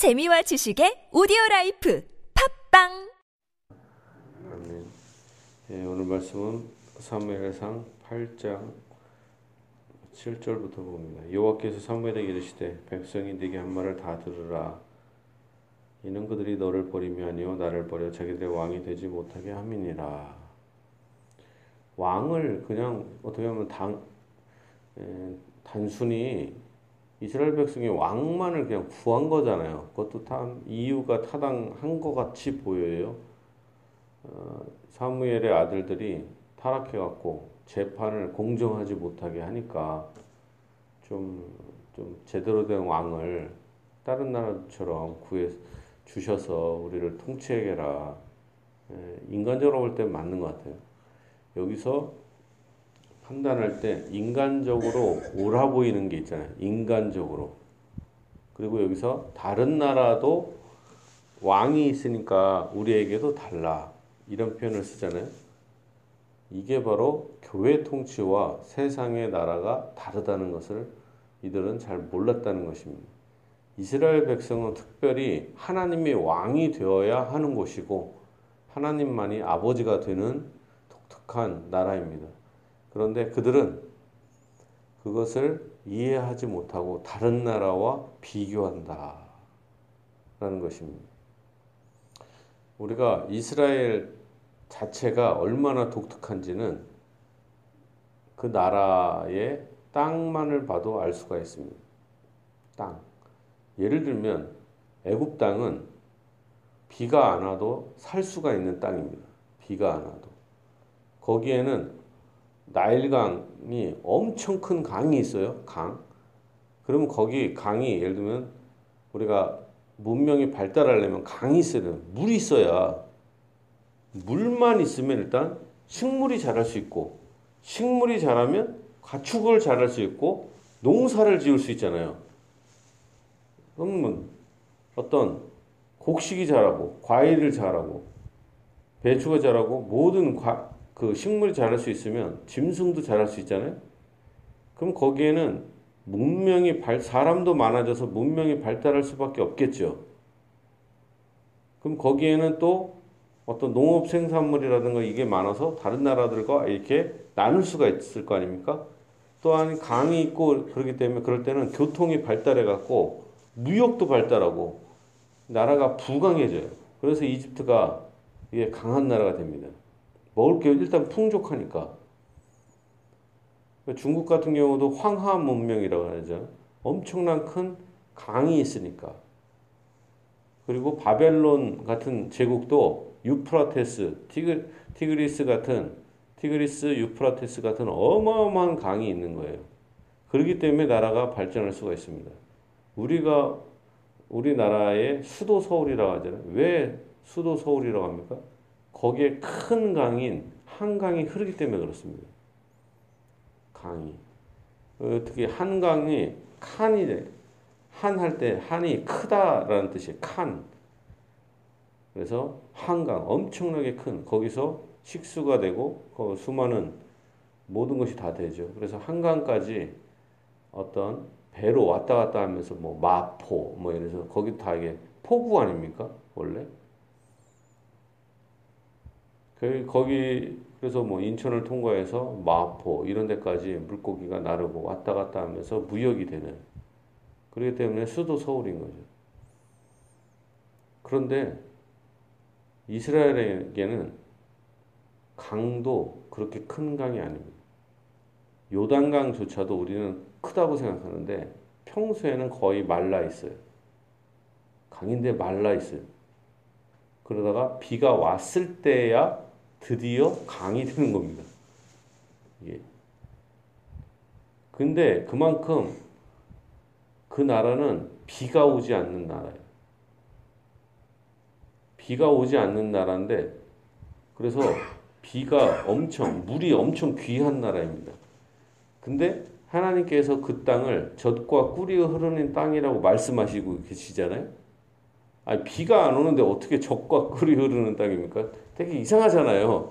재미와 지식의 오디오 라이프 팟빵 아멘. 예, 오늘 말씀은 사무엘상 8장 7절부터 봅니다. 여호와께서 사무엘에게 이르시되 백성이 네게 한 말을 다 들으라. 이는 그들이 너를 버림이 아니요 나를 버려 자기들의 왕이 되지 못하게 함이니라. 왕을 그냥 어떻게 보면 단, 에, 단순히 이스라엘 백성이 왕만을 그냥 구한 거잖아요. 그것도 참 이유가 타당한 것 같이 보여요. 어, 사무엘의 아들들이 타락해갖고 재판을 공정하지 못하게 하니까 좀, 좀 제대로 된 왕을 다른 나라처럼 구해 주셔서 우리를 통치해라. 예, 인간적으로 볼 때 맞는 것 같아요. 여기서 판단할 때 인간적으로 옳아 보이는 게 있잖아요. 인간적으로. 그리고 여기서 다른 나라도 왕이 있으니까 우리에게도 달라. 이런 표현을 쓰잖아요. 이게 바로 교회 통치와 세상의 나라가 다르다는 것을 이들은 잘 몰랐다는 것입니다. 이스라엘 백성은 특별히 하나님의 왕이 되어야 하는 곳이고 하나님만이 아버지가 되는 독특한 나라입니다. 그런데 그들은 그것을 이해하지 못하고 다른 나라와 비교한다. 라는 것입니다. 우리가 이스라엘 자체가 얼마나 독특한지는 그 나라의 땅만을 봐도 알 수가 있습니다. 땅. 예를 들면 애굽 땅은 비가 안 와도 살 수가 있는 땅입니다. 비가 안 와도. 거기에는 나일강이 엄청 큰 강이 있어요. 강. 그러면 거기 강이 예를 들면 우리가 문명이 발달하려면 강이 있어야 돼요. 물이 있어야 물만 있으면 일단 식물이 자랄 수 있고 식물이 자라면 가축을 자랄 수 있고 농사를 지을 수 있잖아요. 그러면 어떤 곡식이 자라고 과일을 자라고 배추가 자라고 모든 과, 그 식물이 자랄 수 있으면 짐승도 자랄 수 있잖아요. 그럼 거기에는 문명이 발, 사람도 많아져서 문명이 발달할 수밖에 없겠죠. 그럼 거기에는 또 어떤 농업 생산물이라든가 이게 많아서 다른 나라들과 이렇게 나눌 수가 있을 거 아닙니까? 또한 강이 있고 그렇기 때문에 그럴 때는 교통이 발달해 갖고 무역도 발달하고 나라가 부강해져요. 그래서 이집트가 이게 강한 나라가 됩니다. 먹을 게 일단 풍족하니까. 중국 같은 경우도 황하 문명이라고 하죠. 엄청난 큰 강이 있으니까. 그리고 바벨론 같은 제국도 유프라테스, 티그, 티그리스 같은 티그리스, 유프라테스 같은 어마어마한 강이 있는 거예요. 그렇기 때문에 나라가 발전할 수가 있습니다. 우리가 우리나라의 수도 서울이라고 하잖아요. 왜 수도 서울이라고 합니까? 거기에 큰 강인 한강이 흐르기 때문에 그렇습니다. 강이. 어, 특히 한강이 칸이 한할 때 한이 크다라는 뜻이에요. 칸. 그래서 한강 엄청나게 큰 거기서 식수가 되고 그 수많은 모든 것이 다 되죠. 그래서 한강까지 어떤 배로 왔다 갔다 하면서 뭐 마포 뭐 이래서 거기 다 이게 포구 아닙니까 원래? 그 거기 그래서 뭐 인천을 통과해서 마포 이런 데까지 물고기가 나르고 왔다 갔다 하면서 무역이 되는 그렇기 때문에 수도 서울인 거죠. 그런데 이스라엘에게는 강도 그렇게 큰 강이 아닙니다. 요단강조차도 우리는 크다고 생각하는데 평소에는 거의 말라 있어요. 강인데 말라 있어요. 그러다가 비가 왔을 때야 드디어 강이 되는 겁니다. 이게. 근데 그만큼 그 나라는 비가 오지 않는 나라예요. 비가 오지 않는 나라인데 그래서 비가 엄청 물이 엄청 귀한 나라입니다. 근데 하나님께서 그 땅을 젖과 꿀이 흐르는 땅이라고 말씀하시고 계시잖아요. 아니, 비가 안 오는데 어떻게 젖과 꿀이 흐르는 땅입니까? 되게 이상하잖아요.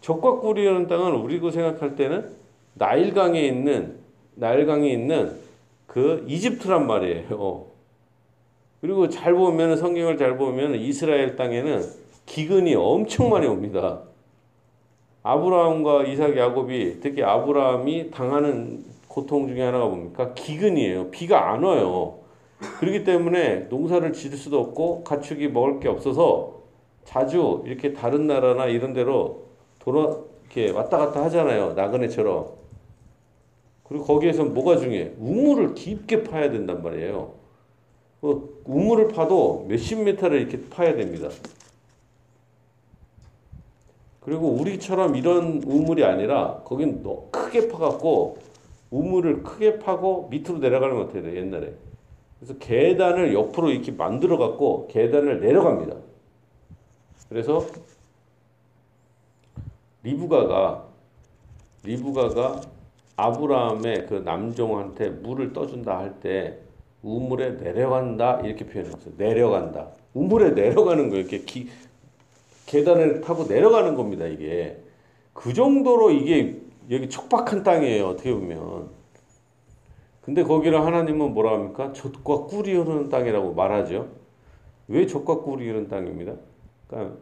젖과 꿀이 흐르는 땅은 우리가 생각할 때는 나일강에 있는 나일강에 있는 그 이집트란 말이에요. 그리고 잘 보면 성경을 잘 보면 이스라엘 땅에는 기근이 엄청 많이 옵니다. 아브라함과 이삭, 야곱이 특히 아브라함이 당하는 고통 중에 하나가 뭡니까? 기근이에요. 비가 안 와요. 그렇기 때문에 농사를 지을 수도 없고 가축이 먹을 게 없어서 자주 이렇게 다른 나라나 이런 데로 돌아 이렇게 왔다 갔다 하잖아요. 나그네처럼. 그리고 거기에서 뭐가 중요해? 우물을 깊게 파야 된단 말이에요. 그 우물을 파도 몇십 미터를 이렇게 파야 됩니다. 그리고 우리처럼 이런 우물이 아니라 거긴 크게 파갖고 우물을 크게 파고 밑으로 내려가는 것 같아요 옛날에. 그래서 계단을 옆으로 이렇게 만들어 갖고 계단을 내려갑니다. 그래서 리브가가 리브가가 아브라함의 그 남종한테 물을 떠준다 할 때 우물에 내려간다 이렇게 표현했어요. 내려간다. 우물에 내려가는 거예요. 이렇게 기, 계단을 타고 내려가는 겁니다. 이게 그 정도로 이게 여기 척박한 땅이에요. 어떻게 보면. 근데 거기를 하나님은 뭐라 합니까? 젖과 꿀이 흐르는 땅이라고 말하죠. 왜 젖과 꿀이 흐르는 땅입니다? 그러니까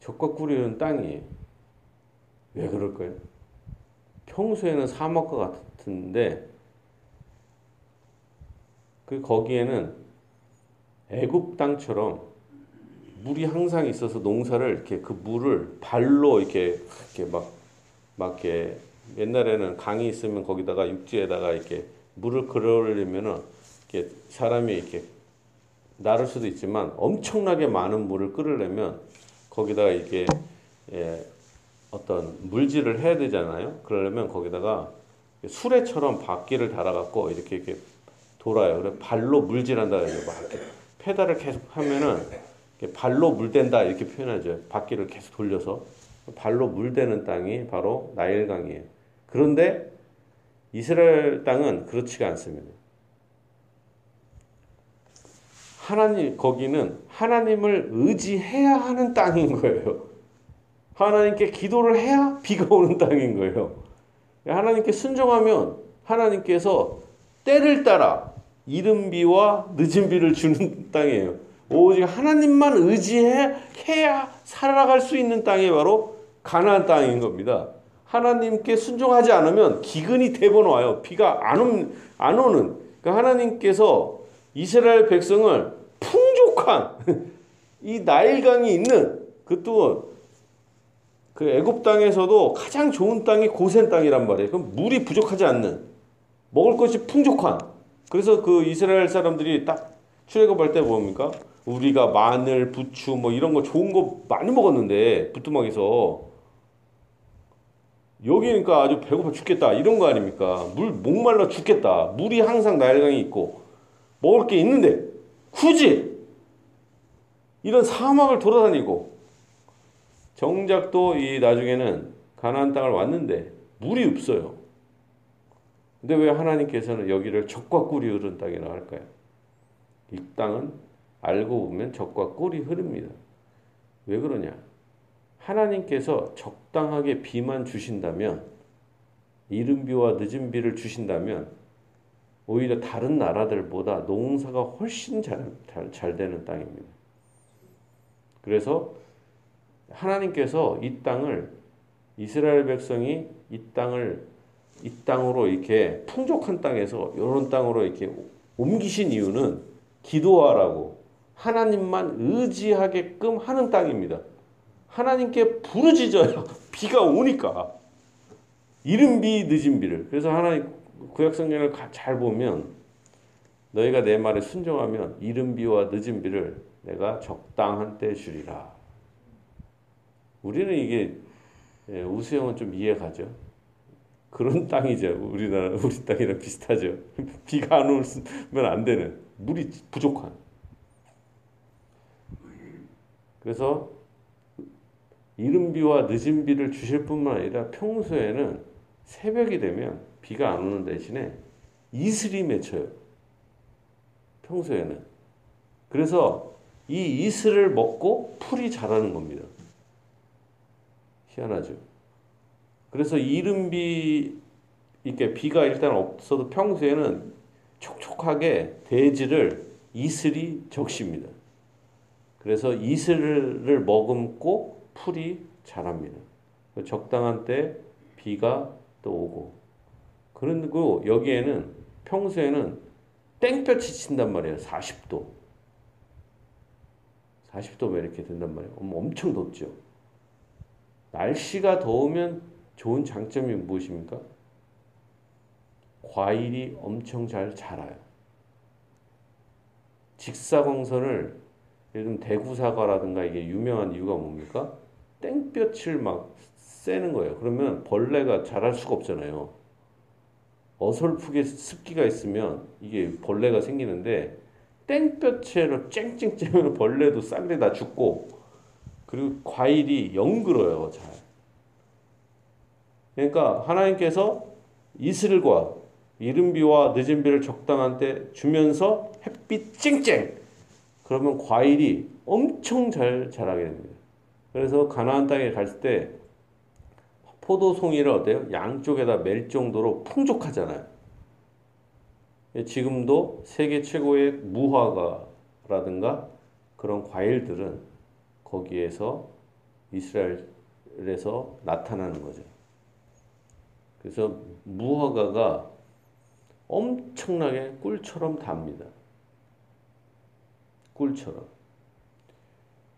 젖과 꿀이 흐르는 땅이에요. 왜 그럴까요? 평소에는 사막과 같은데 그 거기에는 애굽 땅처럼 물이 항상 있어서 농사를 이렇게 그 물을 발로 이렇게 이렇게 막, 막 이렇게 옛날에는 강이 있으면 거기다가 육지에다가 이렇게 물을 끌어올리면은 이렇게 사람이 이렇게 나를 수도 있지만 엄청나게 많은 물을 끌으려면 거기다가 이렇게 예, 어떤 물질을 해야 되잖아요. 그러려면 거기다가 수레처럼 바퀴를 달아갖고 이렇게 이렇게 돌아요. 그래 발로 물질한다 그러죠. 막 이렇게 페달을 계속 하면은 발로 물댄다 이렇게 표현하죠. 바퀴를 계속 돌려서 발로 물대는 땅이 바로 나일강이에요. 그런데 이스라엘 땅은 그렇지가 않습니다. 하나님 거기는 하나님을 의지해야 하는 땅인 거예요. 하나님께 기도를 해야 비가 오는 땅인 거예요. 하나님께 순종하면 하나님께서 때를 따라 이른 비와 늦은 비를 주는 땅이에요. 오직 하나님만 의지해 해야 살아갈 수 있는 땅이 바로 가나안 땅인 겁니다. 하나님께 순종하지 않으면 기근이 대번 와요. 비가 안, 오, 안 오는. 그러니까 하나님께서 이스라엘 백성을 풍족한 이 나일강이 있는 그것도 그 애굽 땅에서도 가장 좋은 땅이 고센 땅이란 말이에요. 그럼 물이 부족하지 않는 먹을 것이 풍족한. 그래서 그 이스라엘 사람들이 딱 출애굽할 때 뭡니까? 우리가 마늘, 부추 뭐 이런 거 좋은 거 많이 먹었는데 부뚜막에서 여기니까 아주 배고파 죽겠다 이런 거 아닙니까? 물 목말라 죽겠다. 물이 항상 나일강이 있고 먹을 게 있는데 굳이 이런 사막을 돌아다니고 정작 또 이 나중에는 가나안 땅을 왔는데 물이 없어요. 근데 왜 하나님께서는 여기를 적과 꿀이 흐른 땅이라고 할까요? 이 땅은 알고 보면 적과 꿀이 흐릅니다. 왜 그러냐? 하나님께서 적당하게 비만 주신다면 이른 비와 늦은 비를 주신다면 오히려 다른 나라들보다 농사가 훨씬 잘, 잘, 잘 되는 땅입니다. 그래서 하나님께서 이 땅을 이스라엘 백성이 이 땅을 이 땅으로 이렇게 풍족한 땅에서 이런 땅으로 이렇게 옮기신 이유는 기도하라고 하나님만 의지하게끔 하는 땅입니다. 하나님께 부르짖어야 비가 오니까 이른 비 늦은 비를 그래서 하나님 구약 성경을 잘 보면 너희가 내 말에 순종하면 이른 비와 늦은 비를 내가 적당한 때 주리라. 우리는 이게 예, 우수형은 좀 이해가죠. 그런 땅이죠. 우리나라 우리 땅이랑 비슷하죠. 비가 안 오면 안 되는 물이 부족한. 그래서 이른 비와 늦은 비를 주실 뿐만 아니라 평소에는 새벽이 되면 비가 안 오는 대신에 이슬이 맺혀요. 평소에는. 그래서 이 이슬을 먹고 풀이 자라는 겁니다. 희한하죠. 그래서 이른 비 이렇게 비가 일단 없어도 평소에는 촉촉하게 대지를 이슬이 적십니다. 그래서 이슬을 머금고 풀이 자랍니다. 적당한 때 비가 또 오고. 그리고 여기에는 평소에는 땡볕이 친단 말이에요. 40도. 40도면 이렇게 된단 말이에요. 엄청 덥죠. 날씨가 더우면 좋은 장점이 무엇입니까? 과일이 엄청 잘 자라요. 직사광선을 예를 들면 대구 사과라든가 이게 유명한 이유가 뭡니까? 땡볕을 막 쐬는 거예요. 그러면 벌레가 자랄 수가 없잖아요. 어설프게 습기가 있으면 이게 벌레가 생기는데 땡볕으로 쨍쨍 쬐면 벌레도 싹리 다 죽고 그리고 과일이 영글어요 잘. 그러니까 하나님께서 이슬과 이른 비와 늦은 비를 적당한 때 주면서 햇빛 쨍쨍 그러면 과일이 엄청 잘 자라게 됩니다. 그래서 가나안 땅에 갈 때 포도 송이를 어때요? 양쪽에다 멜 정도로 풍족하잖아요. 지금도 세계 최고의 무화과라든가 그런 과일들은 거기에서 이스라엘에서 나타나는 거죠. 그래서 무화과가 엄청나게 꿀처럼 답니다. 꿀처럼.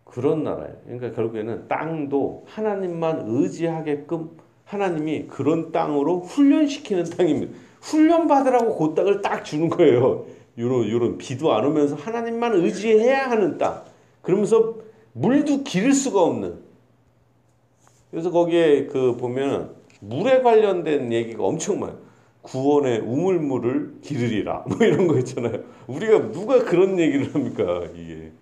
그런 나라예요. 그러니까 결국에는 땅도 하나님만 의지하게끔 하나님이 그런 땅으로 훈련시키는 땅입니다. 훈련 받으라고 그 땅을 딱 주는 거예요. 요런 요런 비도 안 오면서 하나님만 의지해야 하는 땅. 그러면서 물도 기를 수가 없는. 그래서 거기에 그 보면 물에 관련된 얘기가 엄청 많아요. 구원의 우물물을 기르리라. 뭐 이런 거 있잖아요. 우리가 누가 그런 얘기를 합니까? 이게.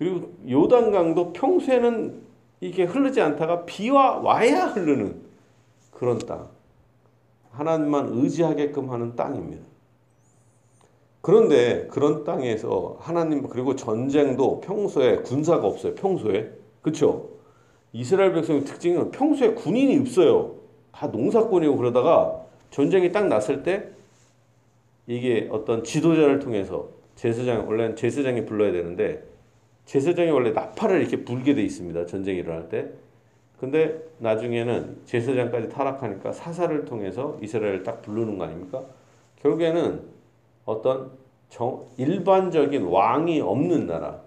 그리고 요단강도 평소에는 이게 흐르지 않다가 비와 와야 흐르는 그런 땅. 하나님만 의지하게끔 하는 땅입니다. 그런데 그런 땅에서 하나님 그리고 전쟁도 평소에 군사가 없어요. 평소에. 그렇죠? 이스라엘 백성의 특징은 평소에 군인이 없어요. 다 농사꾼이고 그러다가 전쟁이 딱 났을 때 이게 어떤 지도자를 통해서 제사장 원래는 제사장이 불러야 되는데 제사장이 원래 나팔을 이렇게 불게 돼 있습니다. 전쟁이 일어날 때. 근데 나중에는 제사장까지 타락하니까 사사를 통해서 이스라엘을 딱 부르는 거 아닙니까? 결국에는 어떤 정, 일반적인 왕이 없는 나라,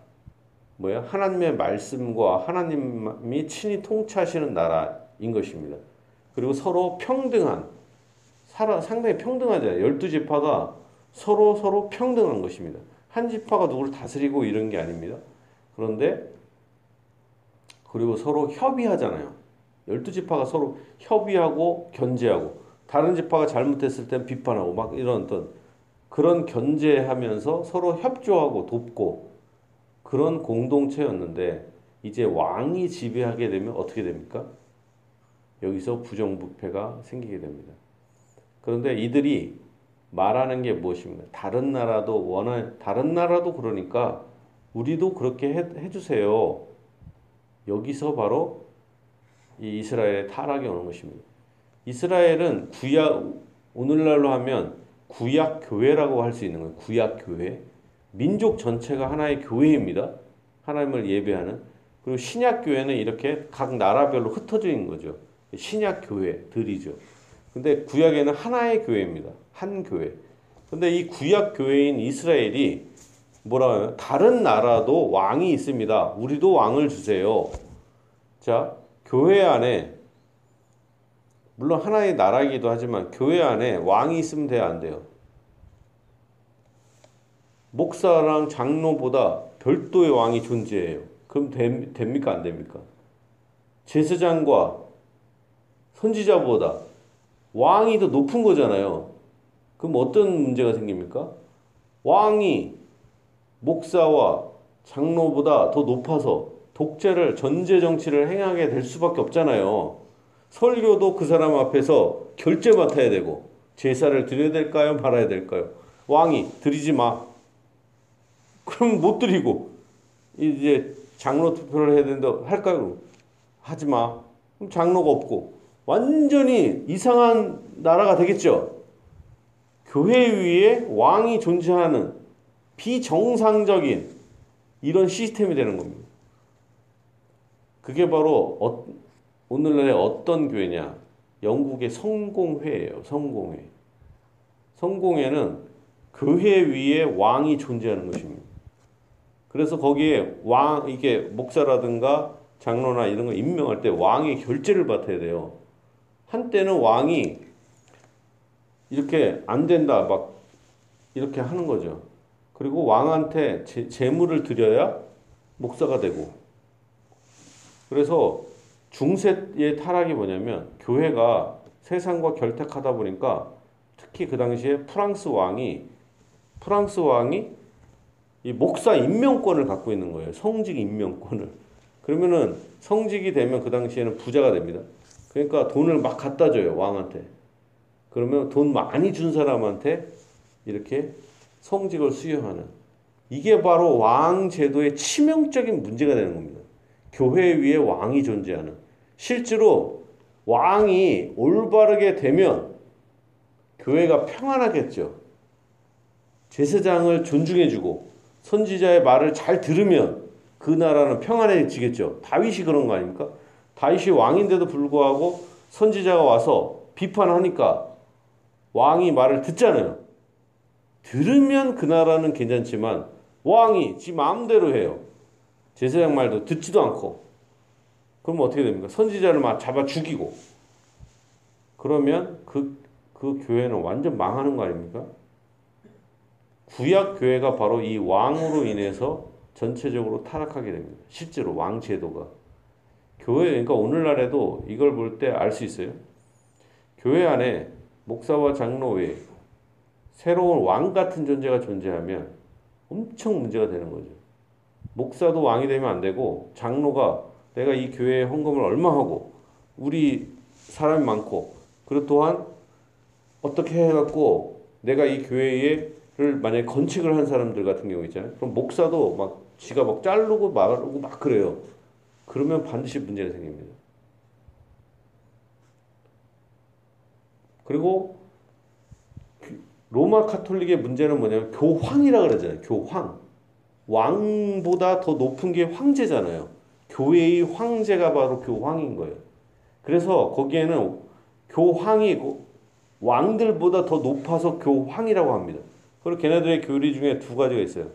뭐야? 하나님의 말씀과 하나님이 친히 통치하시는 나라인 것입니다. 그리고 서로 평등한, 살아, 상당히 평등하잖아요. 열두 지파가 서로 서로 평등한 것입니다. 한 지파가 누구를 다스리고 이런 게 아닙니다. 그런데 그리고 서로 협의하잖아요. 열두 지파가 서로 협의하고 견제하고 다른 지파가 잘못했을 땐 비판하고 막 이런 어떤 그런 견제하면서 서로 협조하고 돕고 그런 공동체였는데 이제 왕이 지배하게 되면 어떻게 됩니까? 여기서 부정부패가 생기게 됩니다. 그런데 이들이 말하는 게 무엇입니까? 다른 나라도 원하 다른 나라도 그러니까 우리도 그렇게 해, 해주세요. 여기서 바로 이 이스라엘의 타락이 오는 것입니다. 이스라엘은 구약 오늘날로 하면 구약 교회라고 할 수 있는 거예요. 구약 교회. 민족 전체가 하나의 교회입니다. 하나님을 예배하는. 그리고 신약 교회는 이렇게 각 나라별로 흩어져 있는 거죠. 신약 교회들이죠. 근데 구약에는 하나의 교회입니다. 한 교회. 근데 이 구약 교회인 이스라엘이 뭐라 하면 다른 나라도 왕이 있습니다. 우리도 왕을 주세요. 자, 교회 안에 물론 하나의 나라이기도 하지만 교회 안에 왕이 있으면 돼야 안 돼요. 목사랑 장로보다 별도의 왕이 존재해요. 그럼 됨, 됩니까 안 됩니까? 제사장과 선지자보다 왕이 더 높은 거잖아요. 그럼 어떤 문제가 생깁니까? 왕이 목사와 장로보다 더 높아서 독재를 전제 정치를 행하게 될 수밖에 없잖아요. 설교도 그 사람 앞에서 결제 맡아야 되고 제사를 드려야 될까요? 말아야 될까요? 왕이 드리지 마. 그럼 못 드리고 이제 장로 투표를 해야 된다 할까요? 하지 마. 그럼 장로가 없고 완전히 이상한 나라가 되겠죠. 교회 위에 왕이 존재하는 비정상적인 이런 시스템이 되는 겁니다. 그게 바로 어, 오늘날의 어떤 교회냐? 영국의 성공회예요. 성공회. 성공회는 교회 위에 왕이 존재하는 것입니다. 그래서 거기에 왕 이게 목사라든가 장로나 이런 거 임명할 때 왕의 결재를 받아야 돼요. 한때는 왕이 이렇게 안 된다 막 이렇게 하는 거죠. 그리고 왕한테 제, 재물을 드려야 목사가 되고. 그래서 중세의 타락이 뭐냐면 교회가 세상과 결탁하다 보니까 특히 그 당시에 프랑스 왕이 프랑스 왕이 이 목사 임명권을 갖고 있는 거예요. 성직 임명권을. 그러면은 성직이 되면 그 당시에는 부자가 됩니다. 그러니까 돈을 막 갖다 줘요, 왕한테. 그러면 돈 많이 준 사람한테 이렇게 성직을 수여하는 이게 바로 왕 제도의 치명적인 문제가 되는 겁니다. 교회 위에 왕이 존재하는 실제로 왕이 올바르게 되면 교회가 평안하겠죠. 제사장을 존중해주고 선지자의 말을 잘 들으면 그 나라는 평안해지겠죠. 다윗이 그런 거 아닙니까? 다윗이 왕인데도 불구하고 선지자가 와서 비판하니까 왕이 말을 듣잖아요. 들으면 그 나라는 괜찮지만 왕이 지 마음대로 해요. 제사장 말도 듣지도 않고. 그럼 어떻게 됩니까? 선지자를 막 잡아 죽이고. 그러면 그, 그 교회는 완전 망하는 거 아닙니까? 구약 교회가 바로 이 왕으로 인해서 전체적으로 타락하게 됩니다. 실제로 왕 제도가. 교회, 그러니까 오늘날에도 이걸 볼 때 알 수 있어요. 교회 안에 목사와 장로 외에 새로운 왕 같은 존재가 존재하면 엄청 문제가 되는 거죠. 목사도 왕이 되면 안 되고 장로가 내가 이 교회에 헌금을 얼마 하고 우리 사람이 많고 그리고 또한 어떻게 해갖고 내가 이 교회를 만약에 건축을 한 사람들 같은 경우 있잖아요. 그럼 목사도 막 지가 막 자르고 말하고 막 그래요. 그러면 반드시 문제가 생깁니다. 그리고 로마 카톨릭의 문제는 뭐냐면 교황이라 그러잖아요. 교황. 왕보다 더 높은 게 황제잖아요. 교회의 황제가 바로 교황인 거예요. 그래서 거기에는 교황이 왕들보다 더 높아서 교황이라고 합니다. 그리고 걔네들의 교리 중에 두 가지가 있어요.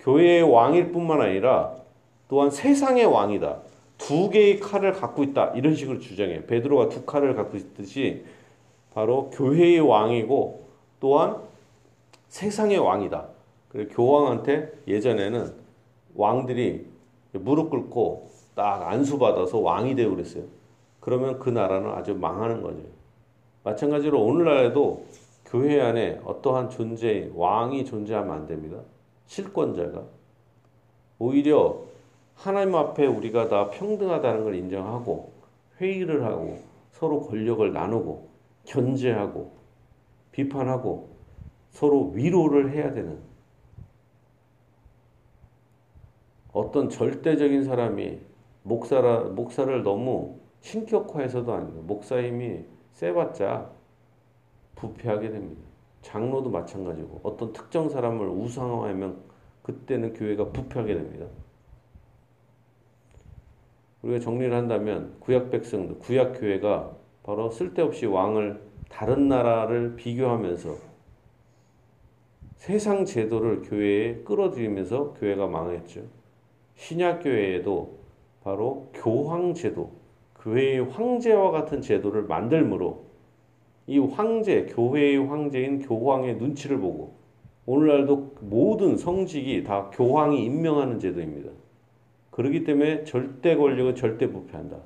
교회의 왕일 뿐만 아니라 또한 세상의 왕이다. 두 개의 칼을 갖고 있다. 이런 식으로 주장해요. 베드로가 두 칼을 갖고 있듯이 바로 교회의 왕이고 또한 세상의 왕이다. 그리고 교황한테 예전에는 왕들이 무릎 꿇고 딱 안수받아서 왕이 되고 그랬어요. 그러면 그 나라는 아주 망하는 거죠. 마찬가지로 오늘날에도 교회 안에 어떠한 존재, 왕이 존재하면 안 됩니다. 실권자가. 오히려 하나님 앞에 우리가 다 평등하다는 걸 인정하고 회의를 하고 서로 권력을 나누고 견제하고 비판하고 서로 위로를 해야 되는 어떤 절대적인 사람이 목사라, 목사를 너무 신격화해서도 아니고 목사 힘이 세봤자 부패하게 됩니다. 장로도 마찬가지고 어떤 특정 사람을 우상화하면 그때는 교회가 부패하게 됩니다. 우리가 정리를 한다면 구약 백성들, 구약 교회가 바로 쓸데없이 왕을 다른 나라를 비교하면서 세상 제도를 교회에 끌어들이면서 교회가 망했죠. 신약 교회에도 바로 교황 제도, 교회의 황제와 같은 제도를 만들므로 이 황제, 교회의 황제인 교황의 눈치를 보고 오늘날도 모든 성직이 다 교황이 임명하는 제도입니다. 그렇기 때문에 절대 권력은 절대 부패한다.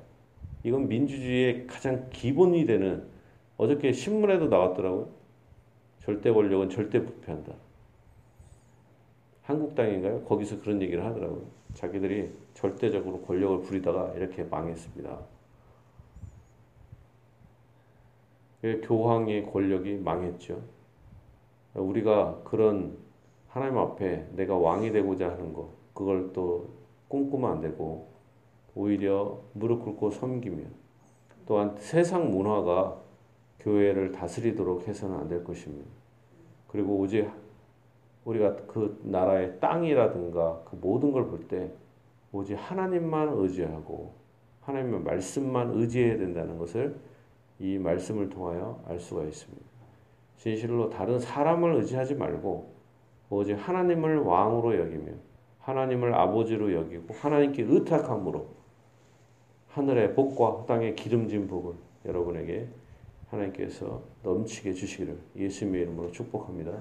이건 민주주의의 가장 기본이 되는 어저께 신문에도 나왔더라고요. 절대 권력은 절대 부패한다. 한국당인가요? 거기서 그런 얘기를 하더라고요. 자기들이 절대적으로 권력을 부리다가 이렇게 망했습니다. 교황의 권력이 망했죠. 우리가 그런 하나님 앞에 내가 왕이 되고자 하는 것, 그걸 또 꿈꾸면 안 되고, 오히려 무릎 꿇고 섬기며, 또한 세상 문화가 교회를 다스리도록 해서는 안 될 것입니다. 그리고 오직 우리가 그 나라의 땅이라든가 그 모든 걸 볼 때 오직 하나님만 의지하고 하나님의 말씀만 의지해야 된다는 것을 이 말씀을 통하여 알 수가 있습니다. 진실로 다른 사람을 의지하지 말고 오직 하나님을 왕으로 여기며 하나님을 아버지로 여기고 하나님께 의탁함으로 하늘의 복과 땅의 기름진 복을 여러분에게 하나님께서 넘치게 주시기를 예수님의 이름으로 축복합니다.